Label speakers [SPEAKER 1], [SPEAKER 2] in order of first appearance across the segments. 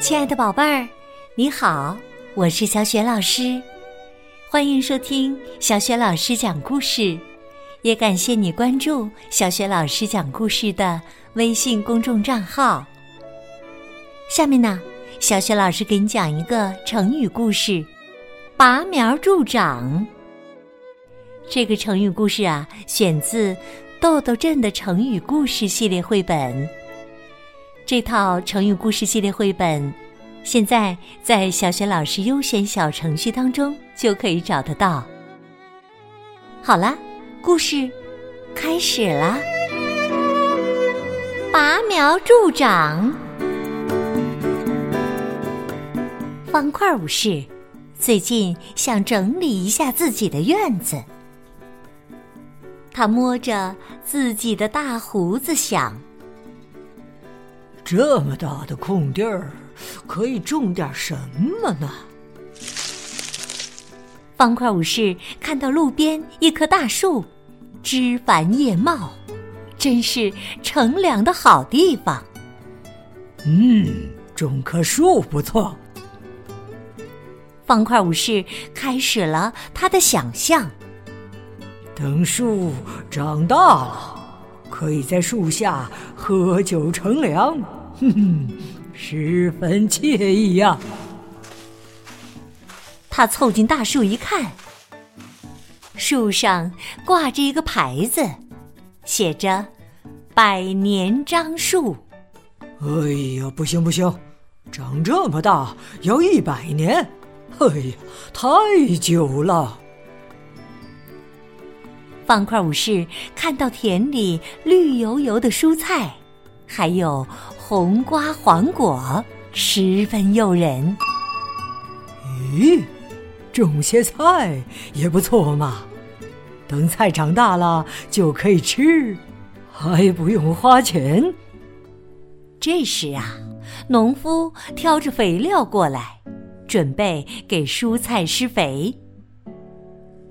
[SPEAKER 1] 亲爱的宝贝儿，你好，我是小雪老师，欢迎收听小雪老师讲故事，也感谢你关注小雪老师讲故事的微信公众账号。下面呢，小雪老师给你讲一个成语故事——拔苗助长。这个成语故事啊，选自《豆豆镇的成语故事》系列绘本。这套成语故事系列绘本，现在在小学老师优选小程序当中就可以找得到。好了，故事开始了。拔苗助长，方块武士最近想整理一下自己的院子。他摸着自己的大胡子想。
[SPEAKER 2] 这么大的空地儿，可以种点什么呢？
[SPEAKER 1] 方块武士看到路边一棵大树，枝繁叶茂，真是乘凉的好地方。
[SPEAKER 2] 嗯，种棵树不错。
[SPEAKER 1] 方块武士开始了他的想象。
[SPEAKER 2] 等树长大了，可以在树下喝酒乘凉。哼哼，十分惬意呀！
[SPEAKER 1] 他凑近大树一看，树上挂着一个牌子，写着“百年樟树”。
[SPEAKER 2] 哎呀，不行不行，长这么大要一百年！哎呀，太久了！
[SPEAKER 1] 方块武士看到田里绿油油的蔬菜，还有。红瓜黄果十分诱人。
[SPEAKER 2] 咦，种些菜也不错嘛。等菜长大了就可以吃，还不用花钱。
[SPEAKER 1] 这时啊，农夫挑着肥料过来，准备给蔬菜施肥。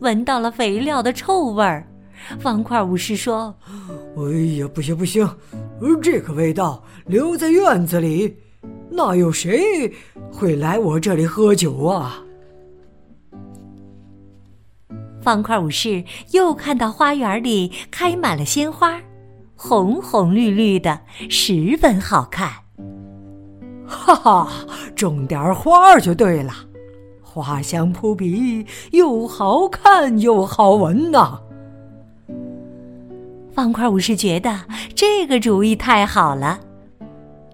[SPEAKER 1] 闻到了肥料的臭味儿，方块武士说：“
[SPEAKER 2] 哎呀，不行不行！”而这个味道留在院子里，那有谁会来我这里喝酒啊？
[SPEAKER 1] 方块武士又看到花园里开满了鲜花，红红绿绿的，十分好看。
[SPEAKER 2] 哈哈，种点花就对了，花香扑鼻，又好看又好闻呐。
[SPEAKER 1] 方块武士觉得这个主意太好了，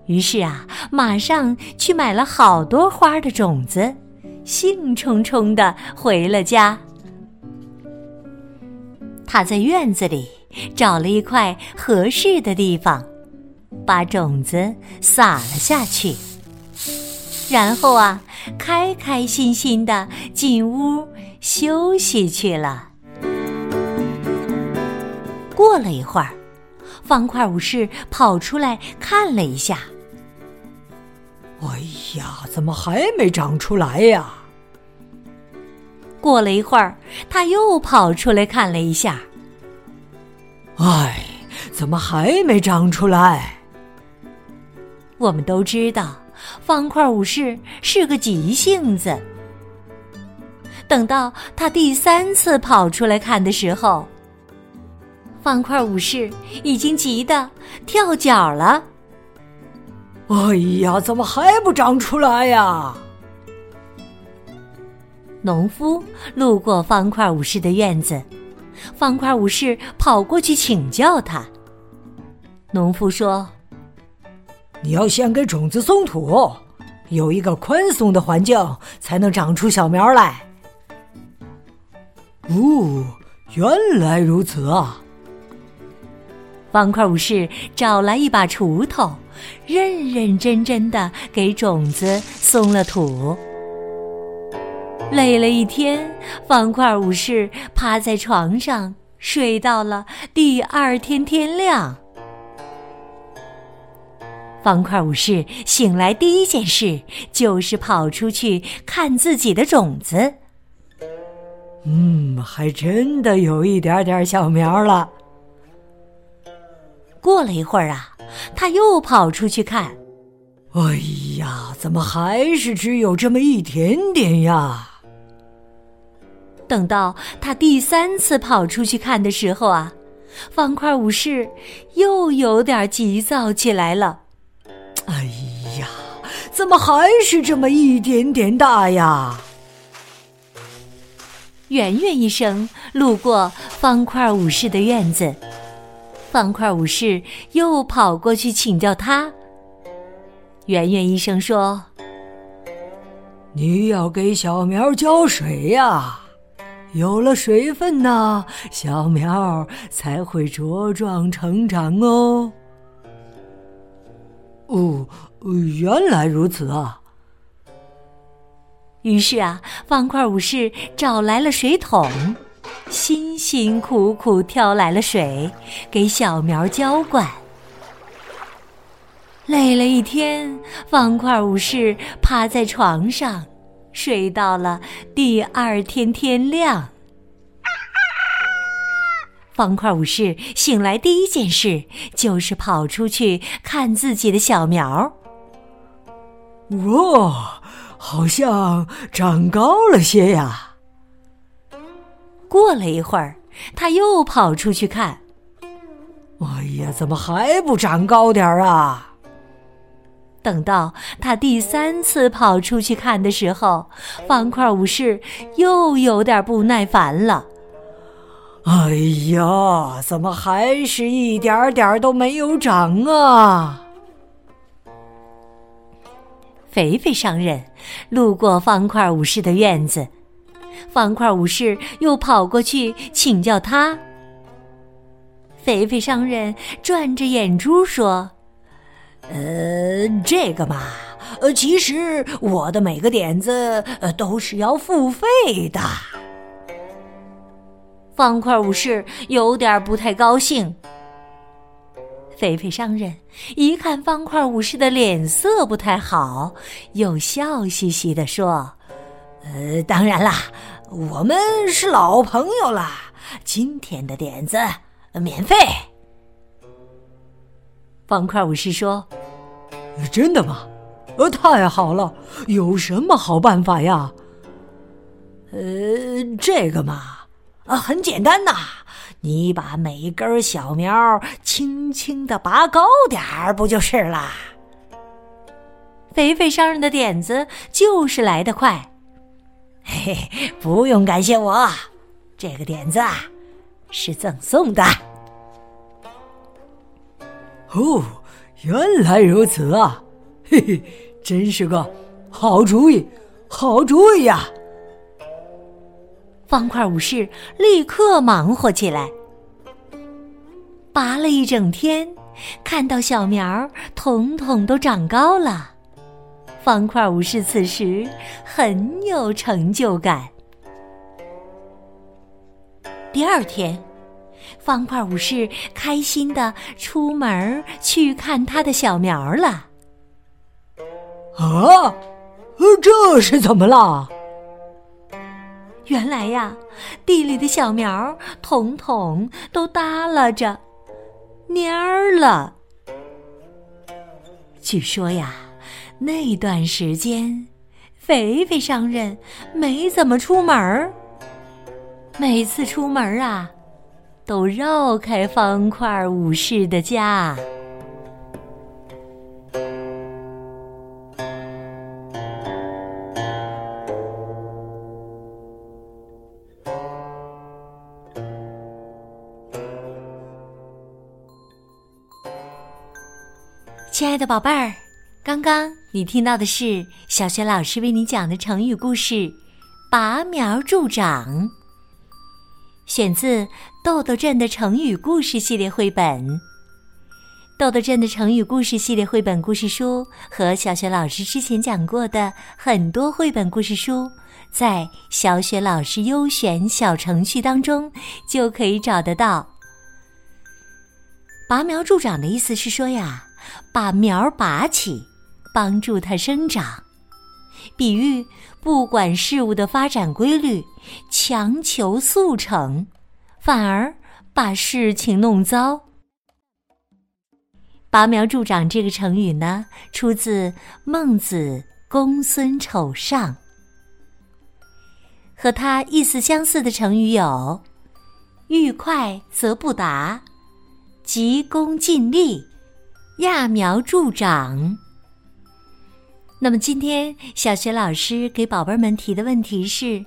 [SPEAKER 1] 于是啊，马上去买了好多花的种子，兴冲冲的回了家。他在院子里找了一块合适的地方，把种子撒了下去，然后啊，开开心心的进屋休息去了。过了一会儿，方块武士跑出来看了一下。
[SPEAKER 2] 哎呀，怎么还没长出来呀？
[SPEAKER 1] 过了一会儿，他又跑出来看了一下。
[SPEAKER 2] 哎，怎么还没长出来？
[SPEAKER 1] 我们都知道，方块武士是个急性子。等到他第三次跑出来看的时候，方块武士已经急得跳脚了。
[SPEAKER 2] 哎呀，怎么还不长出来呀？
[SPEAKER 1] 农夫路过方块武士的院子，方块武士跑过去请教他。农夫说：“
[SPEAKER 2] 你要先给种子松土，有一个宽松的环境，才能长出小苗来。”哦，原来如此啊！
[SPEAKER 1] 方块武士找来一把锄头，认认真真的给种子松了土。累了一天，方块武士趴在床上睡到了第二天天亮。方块武士醒来第一件事就是跑出去看自己的种子。
[SPEAKER 2] 嗯，还真的有一点点小苗了。
[SPEAKER 1] 过了一会儿啊，他又跑出去看。
[SPEAKER 2] 哎呀，怎么还是只有这么一点点呀？
[SPEAKER 1] 等到他第三次跑出去看的时候啊，方块武士又有点急躁起来了。
[SPEAKER 2] 哎呀，怎么还是这么一点点大呀？
[SPEAKER 1] 圆圆医生路过方块武士的院子，方块武士又跑过去请教他。圆圆医生说：“
[SPEAKER 2] 你要给小苗浇水呀，有了水分呢，小苗才会茁壮成长哦。”哦，原来如此啊。
[SPEAKER 1] 于是啊，方块武士找来了水桶，辛辛苦苦挑来了水，给小苗浇灌。累了一天，方块武士趴在床上，睡到了第二天天亮。方块武士醒来第一件事就是跑出去看自己的小苗。
[SPEAKER 2] 哇！好像长高了些呀。
[SPEAKER 1] 过了一会儿，他又跑出去看。
[SPEAKER 2] 哎呀，怎么还不长高点儿啊？
[SPEAKER 1] 等到他第三次跑出去看的时候，方块武士又有点不耐烦了。
[SPEAKER 2] 哎呀，怎么还是一点点都没有长啊？
[SPEAKER 1] 肥肥商人路过方块武士的院子，方块武士又跑过去请教他。肥肥商人转着眼珠说：“
[SPEAKER 2] 呃，这个嘛，呃，其实我的每个点子呃都是要付费的。”
[SPEAKER 1] 方块武士有点不太高兴。肥肥商人一看方块武士的脸色不太好，又笑嘻嘻地说：“
[SPEAKER 2] 呃，当然啦，我们是老朋友啦，今天的点子免费。”
[SPEAKER 1] 方块武士说：“
[SPEAKER 2] 真的吗？呃，太好了！有什么好办法呀？”“呃，这个嘛，啊，很简单呐。”你把每根小苗轻轻的拔高点儿，不就是啦？
[SPEAKER 1] 肥肥商人的点子就是来得快，
[SPEAKER 2] 嘿嘿，不用感谢我，这个点子啊是赠送的。哦，原来如此啊，嘿嘿，真是个好主意，好主意呀！
[SPEAKER 1] 方块武士立刻忙活起来，拔了一整天，看到小苗儿统统都长高了。方块武士此时很有成就感。第二天，方块武士开心的出门去看他的小苗了。
[SPEAKER 2] 啊，这是怎么了？
[SPEAKER 1] 原来呀，地里的小苗统统都耷拉着，蔫儿了。据说呀，那段时间，肥肥商人没怎么出门儿。每次出门啊，都绕开方块武士的家。亲爱的宝贝儿，刚刚你听到的是小学老师为你讲的成语故事《拔苗助长》，选自《豆豆镇的成语故事系列绘本》。豆豆镇的成语故事系列绘本故事书和小学老师之前讲过的很多绘本故事书，在小学老师优选小程序当中就可以找得到。拔苗助长的意思是说呀。把苗拔起，帮助它生长，比喻不管事物的发展规律，强求速成，反而把事情弄糟。拔苗助长这个成语呢，出自《孟子·公孙丑上》。和它意思相似的成语有“欲快则不达”“急功近利”“揠苗助长”。那么今天小学老师给宝贝们提的问题是：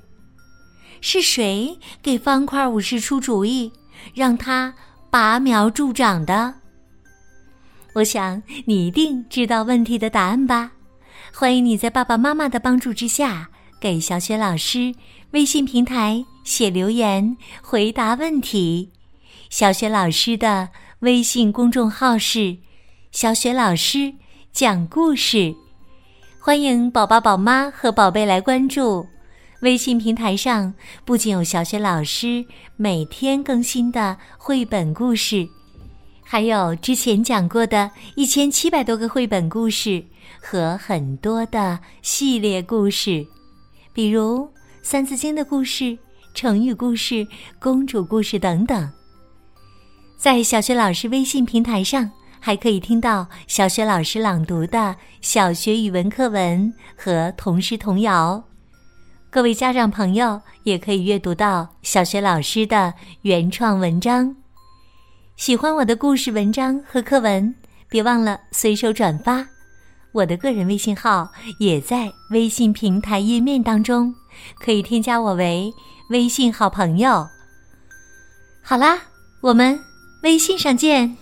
[SPEAKER 1] 是谁给方块武士出主意，让他拔苗助长的？我想你一定知道问题的答案吧？欢迎你在爸爸妈妈的帮助之下，给小雪老师微信平台写留言回答问题。小雪老师的微信公众号是“小雪老师讲故事”，欢迎宝宝、宝妈和宝贝来关注。微信平台上不仅有小雪老师每天更新的绘本故事。还有之前讲过的一千七百多个绘本故事和很多的系列故事，比如《三字经》的故事、成语故事、公主故事等等。在小学老师微信平台上，还可以听到小学老师朗读的小学语文课文和童诗童谣。各位家长朋友也可以阅读到小学老师的原创文章。喜欢我的故事、文章和课文，别忘了随手转发。我的个人微信号也在微信平台页面当中，可以添加我为微信好朋友。好啦，我们微信上见。